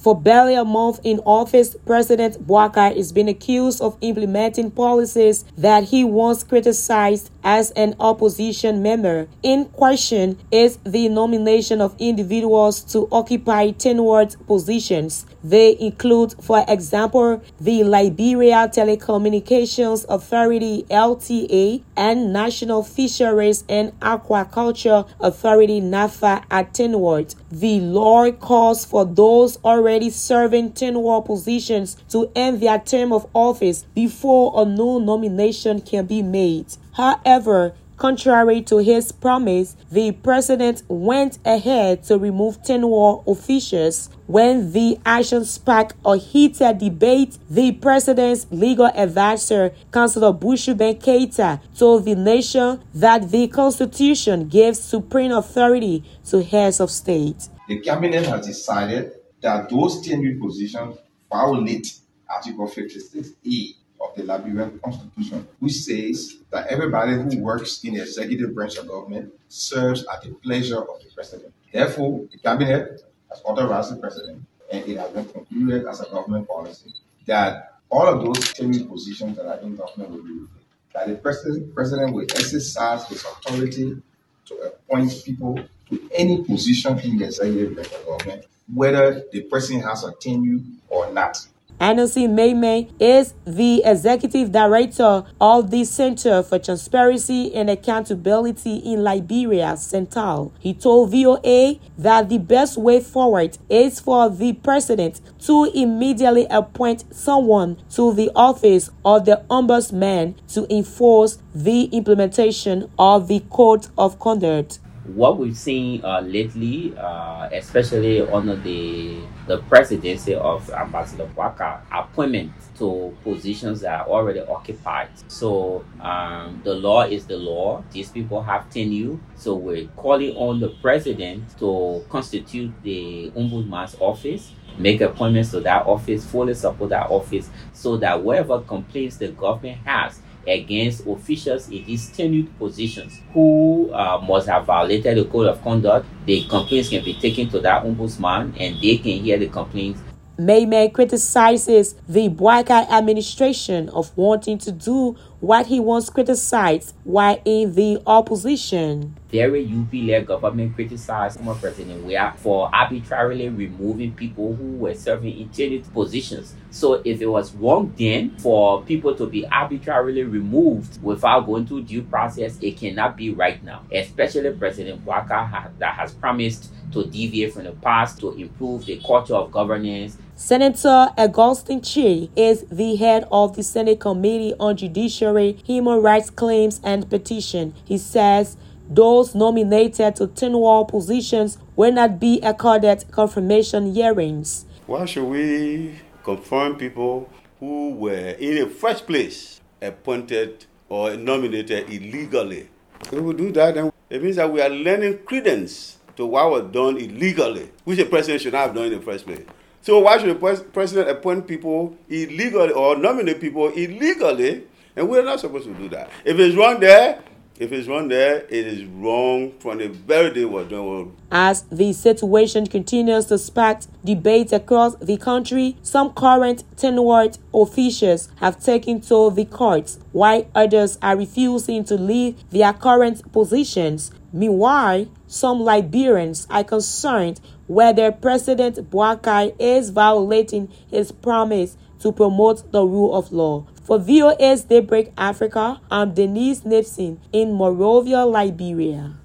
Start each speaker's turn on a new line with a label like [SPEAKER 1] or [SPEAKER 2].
[SPEAKER 1] For barely a month in office, President Boakai is being accused of implementing policies that he once criticized as an opposition member. In question is the nomination of individuals to occupy tenured positions. They include, for example, the Liberia Telecommunications Authority LTA and National Fisheries and Aquaculture Authority NAFA at tenured. The law calls for those already serving tenured positions to end their term of office before a new nomination can be made. However, Contrary to his promise, the president went ahead to remove tenured officials. When the action sparked a heated debate, the president's legal advisor, Councillor Bushman Keita, told the nation that the constitution gives supreme authority to heads of state.
[SPEAKER 2] The cabinet has decided that those tenured positions violate Article 56A of the Liberian Constitution, which says that everybody who works in the executive branch of government serves at the pleasure of the president. Therefore, the cabinet has authorized the president, and it has been concluded as a government policy that all of those tenured positions that are in government will be removed. That the president, president will exercise his authority to appoint people to any position in the executive branch of government, whether the person has a tenure or not.
[SPEAKER 1] Anderson Miamen is the executive director of the Center for Transparency and Accountability in Liberia, CENTAL. He told VOA that the best way forward is for the president to immediately appoint someone to the office of the ombudsman to enforce the implementation of the code of conduct
[SPEAKER 3] what we've seen uh, lately, uh, especially under the the presidency of Ambassador Boakai, appointment to positions that are already occupied. So um, the law is the law. These people have tenure. So we're calling on the president to constitute the ombudsman's office make appointments to that office, fully support that office, so that whatever complaints the government has against officials in these tenured positions who uh, must have violated the code of conduct. The complaints can be taken to that ombudsman and they can hear the complaints
[SPEAKER 1] Miamen criticizes the Boakai administration of wanting to do what he once criticized while in the opposition.
[SPEAKER 3] Very UP-led government criticized former President Weah for arbitrarily removing people who were serving in tenured positions. So if it was wrong then for people to be arbitrarily removed without going through due process, it cannot be right now. Especially President Boakai that has promised to deviate from the past to improve the culture of governance
[SPEAKER 1] Senator Augustine Chea is the head of the Senate Committee on Judiciary, Human Rights Claims and Petition. He says those nominated to tenured positions will not be accorded confirmation hearings.
[SPEAKER 4] Why should we confirm people who were in the first place appointed or nominated illegally? If we do that, then it means that we are lending credence to what was done illegally, which the president should not have done in the first place. So why should the president appoint people illegally or nominate people illegally? And we're not supposed to do that. If it's wrong there, if it's wrong there, it is wrong from the very day we're doing.
[SPEAKER 1] As the situation continues to spark debates across the country, some current tenured officials have taken to the courts, while others are refusing to leave their current positions. Meanwhile, some Liberians are concerned whether President Boakai is violating his promise to promote the rule of law. For VOA's Daybreak Africa, I'm Dennise Nimpson in Monrovia, Liberia.